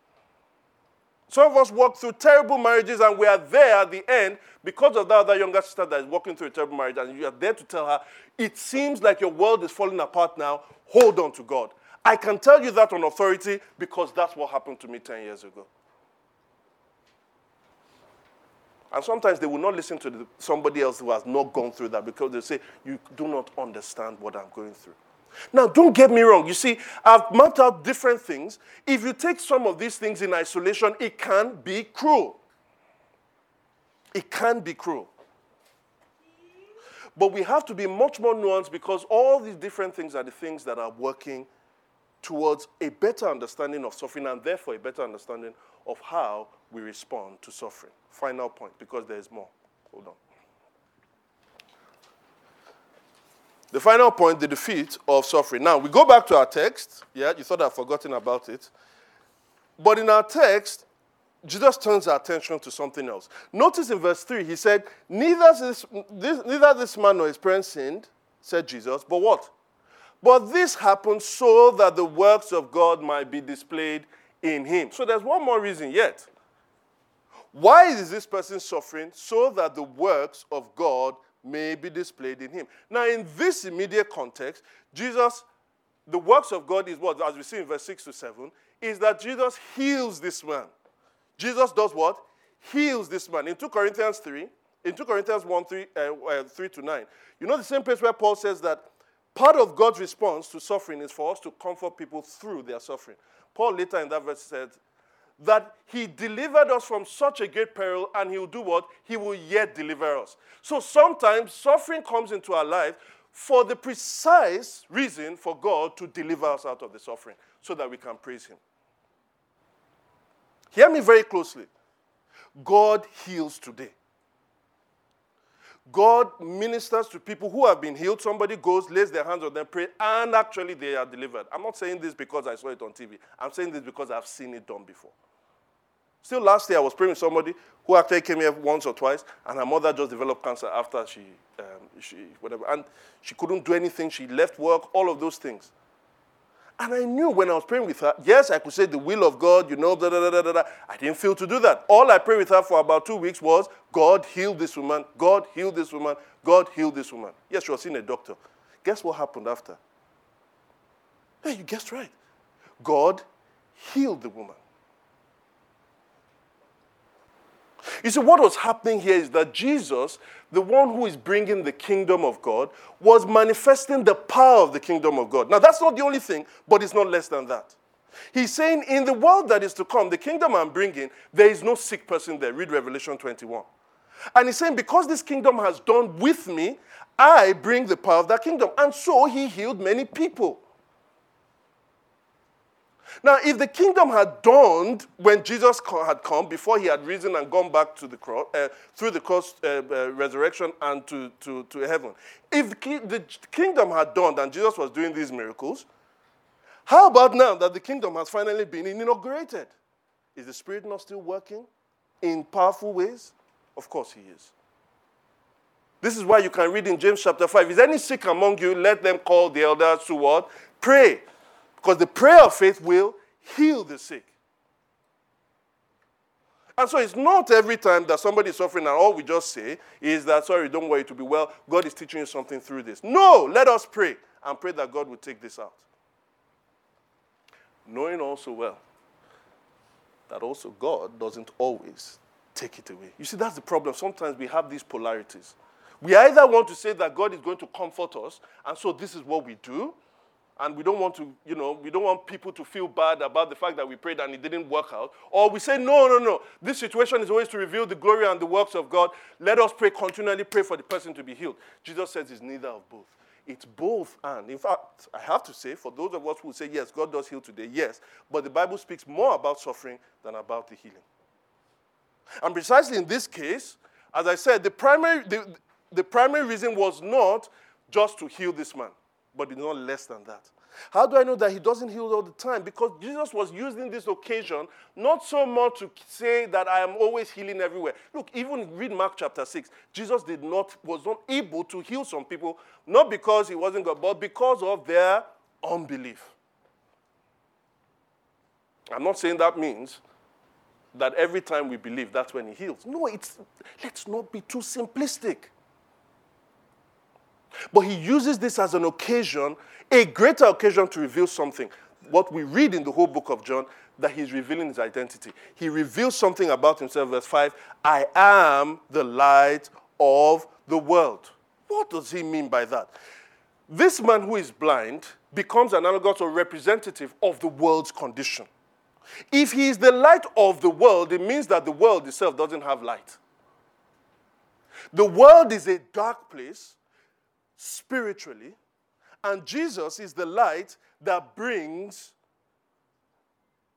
Some of us walk through terrible marriages and we are there at the end because of that other younger sister that is walking through a terrible marriage and you are there to tell her, it seems like your world is falling apart now. Hold on to God. I can tell you that on authority because that's what happened to me 10 years ago. And sometimes they will not listen to the, somebody else who has not gone through that because they say, You do not understand what I'm going through. Now, don't get me wrong. You see, I've mapped out different things. If you take some of these things in isolation, it can be cruel. It can be cruel. But we have to be much more nuanced because all these different things are the things that are working towards a better understanding of suffering and therefore a better understanding of how we respond to suffering. Final point, because there is more. Hold on. The final point, the defeat of suffering. Now, we go back to our text. Yeah, you thought I'd forgotten about it. But in our text, Jesus turns our attention to something else. Notice in verse 3, he said, Neither this, this, neither this man nor his parents sinned, said Jesus, but what? But this happened so that the works of God might be displayed in him. So there's one more reason yet. Why is this person suffering? So that the works of God may be displayed in him. Now, in this immediate context, Jesus, the works of God is what, as we see in verse 6 to 7, is that Jesus heals this man. Jesus does what? Heals this man. In 2 Corinthians 3, in 2 Corinthians 1, 3, uh, uh, 3 to 9, you know the same place where Paul says that part of God's response to suffering is for us to comfort people through their suffering. Paul later in that verse said, that he delivered us from such a great peril and he will do what? He will yet deliver us. So sometimes suffering comes into our life for the precise reason for God to deliver us out of the suffering so that we can praise him. Hear me very closely. God heals today. God ministers to people who have been healed. Somebody goes, lays their hands on them, pray, and actually they are delivered. I'm not saying this because I saw it on TV. I'm saying this because I've seen it done before. Still last year, I was praying with somebody who actually came here once or twice, and her mother just developed cancer after she, um, she whatever. And she couldn't do anything. She left work, all of those things. And I knew when I was praying with her, yes, I could say the will of God, you know, da, da, da, da, da. I didn't feel to do that. All I prayed with her for about two weeks was, God heal this woman, God heal this woman, God heal this woman. Yes, she was seeing a doctor. Guess what happened after? Hey, you guessed right. God healed the woman. You see, what was happening here is that Jesus, the one who is bringing the kingdom of God, was manifesting the power of the kingdom of God. Now, that's not the only thing, but it's not less than that. He's saying, in the world that is to come, the kingdom I'm bringing, there is no sick person there. Read Revelation 21. And he's saying, because this kingdom has done with me, I bring the power of that kingdom. And so he healed many people. Now, if the kingdom had dawned when Jesus had come, before he had risen and gone back to the cross, uh, through the cross uh, uh, resurrection and to, to, to heaven, if the kingdom had dawned and Jesus was doing these miracles, how about now that the kingdom has finally been inaugurated? Is the Spirit not still working in powerful ways? Of course, He is. This is why you can read in James chapter 5 Is any sick among you? Let them call the elders to what? Pray because the prayer of faith will heal the sick. And so it's not every time that somebody is suffering and all we just say is that, sorry, don't worry, to be well. God is teaching you something through this. No, let us pray and pray that God will take this out. Knowing also well that also God doesn't always take it away. You see, that's the problem. Sometimes we have these polarities. We either want to say that God is going to comfort us, and so this is what we do, and we don't want to, you know, we don't want people to feel bad about the fact that we prayed and it didn't work out. Or we say, no, no, no. This situation is always to reveal the glory and the works of God. Let us pray, continually pray for the person to be healed. Jesus says it's neither of both. It's both and. In fact, I have to say, for those of us who say, yes, God does heal today, yes, but the Bible speaks more about suffering than about the healing. And precisely in this case, as I said, the primary, the, the primary reason was not just to heal this man, but not less than that. How do I know that he doesn't heal all the time? Because Jesus was using this occasion not so much to say that I am always healing everywhere. Look, even read Mark chapter 6. Jesus did not, was not able to heal some people, not because he wasn't God, but because of their unbelief. I'm not saying that means that every time we believe, that's when he heals. No, it's let's not be too simplistic. But he uses this as an occasion, a greater occasion to reveal something. What we read in the whole book of John, that he's revealing his identity. He reveals something about himself, verse 5 I am the light of the world. What does he mean by that? This man who is blind becomes an analogous or representative of the world's condition. If he is the light of the world, it means that the world itself doesn't have light. The world is a dark place spiritually, and Jesus is the light that brings.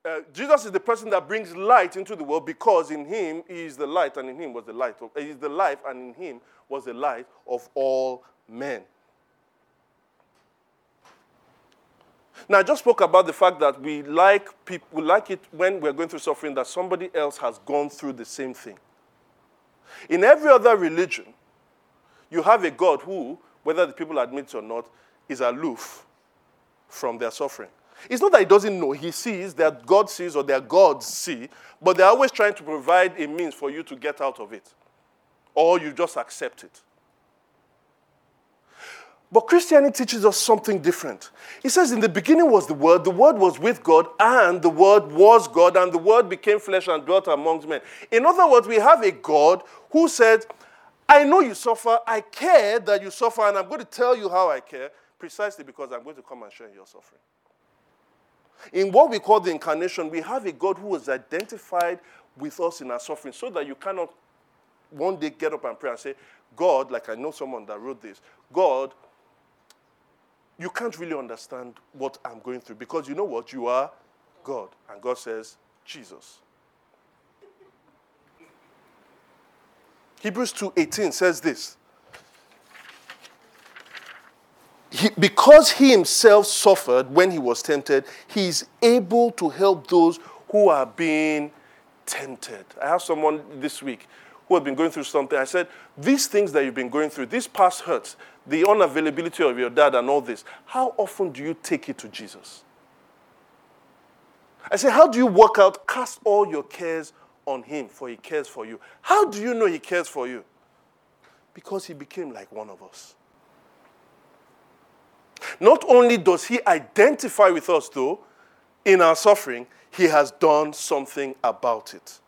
Uh, Jesus is the person that brings light into the world because in him he is the light, and in him was the light of. He is the life, and in him was the light of all men. Now, I just spoke about the fact that we like, people, we like it when we're going through suffering that somebody else has gone through the same thing. In every other religion, you have a God who, whether the people admit it or not, is aloof from their suffering. It's not that he doesn't know, he sees that God sees or their gods see, but they're always trying to provide a means for you to get out of it. Or you just accept it. But Christianity teaches us something different. It says, In the beginning was the Word, the Word was with God, and the Word was God, and the Word became flesh and dwelt amongst men. In other words, we have a God who said, I know you suffer, I care that you suffer, and I'm going to tell you how I care, precisely because I'm going to come and share your suffering. In what we call the incarnation, we have a God who is identified with us in our suffering so that you cannot one day get up and pray and say, God, like I know someone that wrote this, God, you can't really understand what I'm going through because you know what? You are God. And God says, Jesus. Hebrews 2:18 says this. He, because he himself suffered when he was tempted, he is able to help those who are being tempted. I have someone this week who have been going through something. I said, These things that you've been going through, these past hurts, the unavailability of your dad and all this, how often do you take it to Jesus? I say, How do you work out? Cast all your cares on him, for he cares for you. How do you know he cares for you? Because he became like one of us. Not only does he identify with us, though, in our suffering, he has done something about it.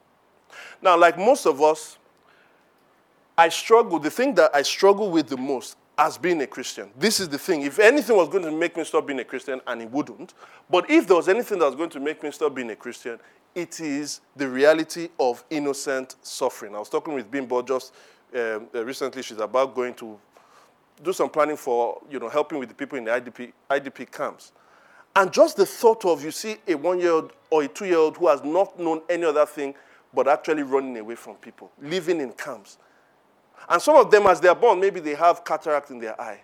Now, like most of us, I struggle, the thing that I struggle with the most as being a Christian, this is the thing. If anything was going to make me stop being a Christian, and it wouldn't, but if there was anything that was going to make me stop being a Christian, it is the reality of innocent suffering. I was talking with Bimbo just um, uh, recently. She's about going to do some planning for, you know, helping with the people in the IDP, IDP camps. And just the thought of, you see, a one-year-old or a two-year-old who has not known any other thing but actually running away from people, living in camps. And some of them, as they're born, maybe they have cataract in their eye.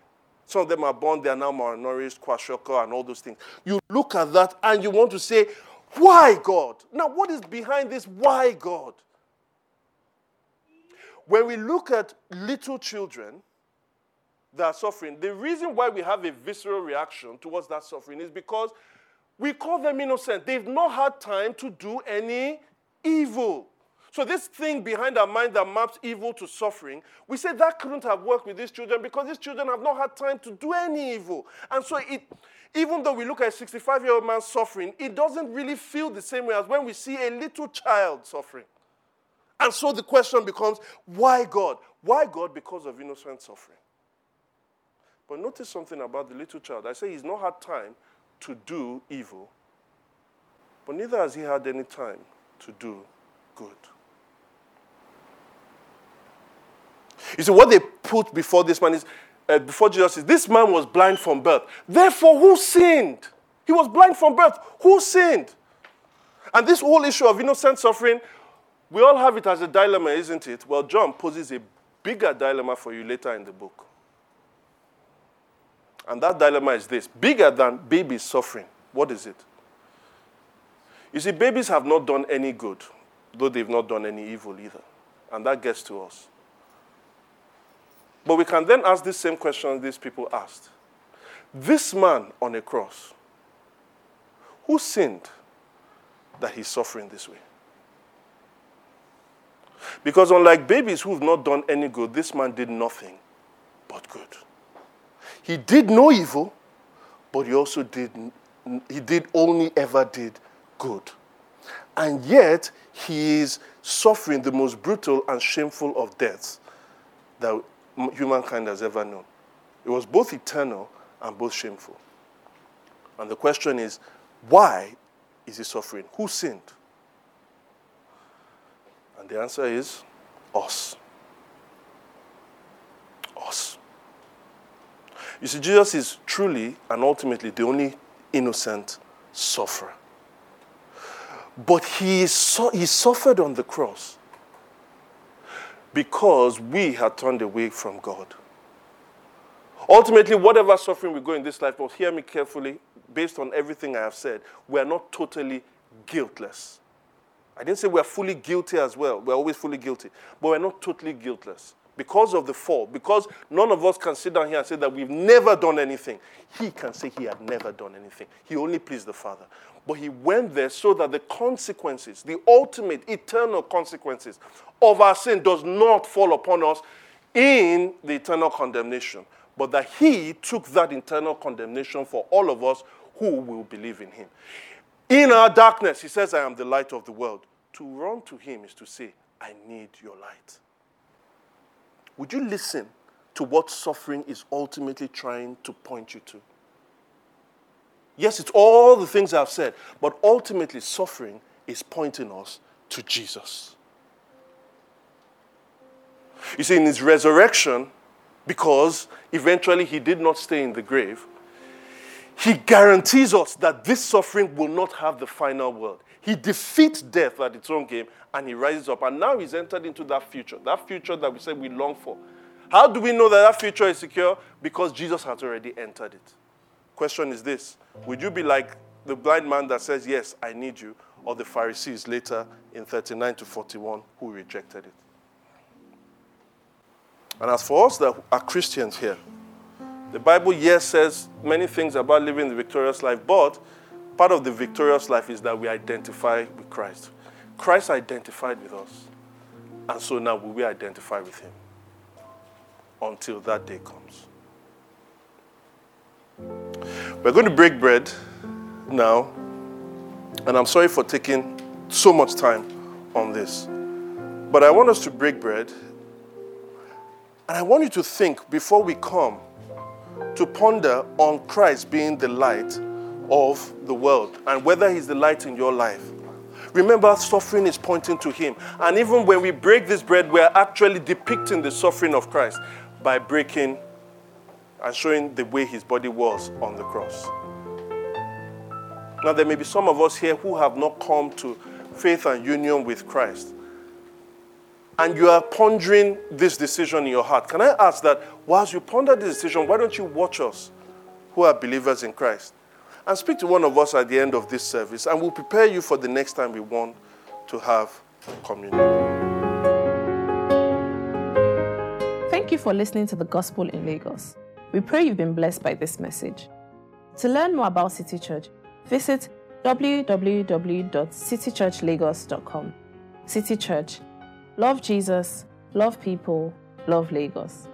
Some of them are born, they are now malnourished, kwashiorkor, and all those things. You look at that and you want to say, why God? Now, what is behind this why God? When we look at little children that are suffering, the reason why we have a visceral reaction towards that suffering is because we call them innocent. They've not had time to do any evil. So, this thing behind our mind that maps evil to suffering, we say that couldn't have worked with these children because these children have not had time to do any evil. And so, it, even though we look at a 65 year old man suffering, it doesn't really feel the same way as when we see a little child suffering. And so the question becomes why God? Why God? Because of innocent suffering. But notice something about the little child. I say he's not had time to do evil, but neither has he had any time to do good. You see, what they put before this man is uh, before Jesus This man was blind from birth. Therefore, who sinned? He was blind from birth. Who sinned? And this whole issue of innocent suffering, we all have it as a dilemma, isn't it? Well, John poses a bigger dilemma for you later in the book. And that dilemma is this bigger than babies suffering. What is it? You see, babies have not done any good, though they've not done any evil either. And that gets to us. But we can then ask the same question these people asked. This man on a cross, who sinned that he's suffering this way? Because unlike babies who've not done any good, this man did nothing but good. He did no evil, but he also did he did only ever did good. And yet he is suffering the most brutal and shameful of deaths that humankind has ever known. It was both eternal and both shameful. And the question is, why is he suffering? Who sinned? And the answer is us. Us. You see, Jesus is truly and ultimately the only innocent sufferer. But he, su- he suffered on the cross because we had turned away from God. Ultimately, whatever suffering we go in this life, but hear me carefully, based on everything I have said, we are not totally guiltless. I didn't say we're fully guilty as well. We're always fully guilty. But we're not totally guiltless. Because of the fall, because none of us can sit down here and say that we've never done anything. He can say he had never done anything. He only pleased the Father. But he went there so that the consequences, the ultimate eternal consequences of our sin does not fall upon us in the eternal condemnation, but that he took that eternal condemnation for all of us who will believe in him. In our darkness, he says, I am the light of the world. To run to him is to say, I need your light. Would you listen to what suffering is ultimately trying to point you to? Yes, it's all the things I've said, but ultimately, suffering is pointing us to Jesus. You see, in his resurrection, because eventually he did not stay in the grave, he guarantees us that this suffering will not have the final word. He defeats death at its own game and he rises up. And now he's entered into that future, that future that we said we long for. How do we know that that future is secure? Because Jesus has already entered it. Question is this Would you be like the blind man that says, Yes, I need you, or the Pharisees later in 39 to 41 who rejected it? And as for us that are Christians here, the Bible, yes, says many things about living the victorious life, but part of the victorious life is that we identify with Christ. Christ identified with us. And so now we identify with him until that day comes. We're going to break bread now. And I'm sorry for taking so much time on this. But I want us to break bread. And I want you to think before we come to ponder on Christ being the light of the world and whether He's the light in your life. Remember, suffering is pointing to Him. And even when we break this bread, we're actually depicting the suffering of Christ by breaking and showing the way his body was on the cross. Now, there may be some of us here who have not come to faith and union with Christ. And you are pondering this decision in your heart. Can I ask that whilst you ponder this decision, why don't you watch us who are believers in Christ? And speak to one of us at the end of this service, and we'll prepare you for the next time we want to have communion. Thank you for listening to the Gospel in Lagos. We pray you've been blessed by this message. To learn more about City Church, visit www.citychurchlagos.com. City Church. Love Jesus, love people, love Lagos.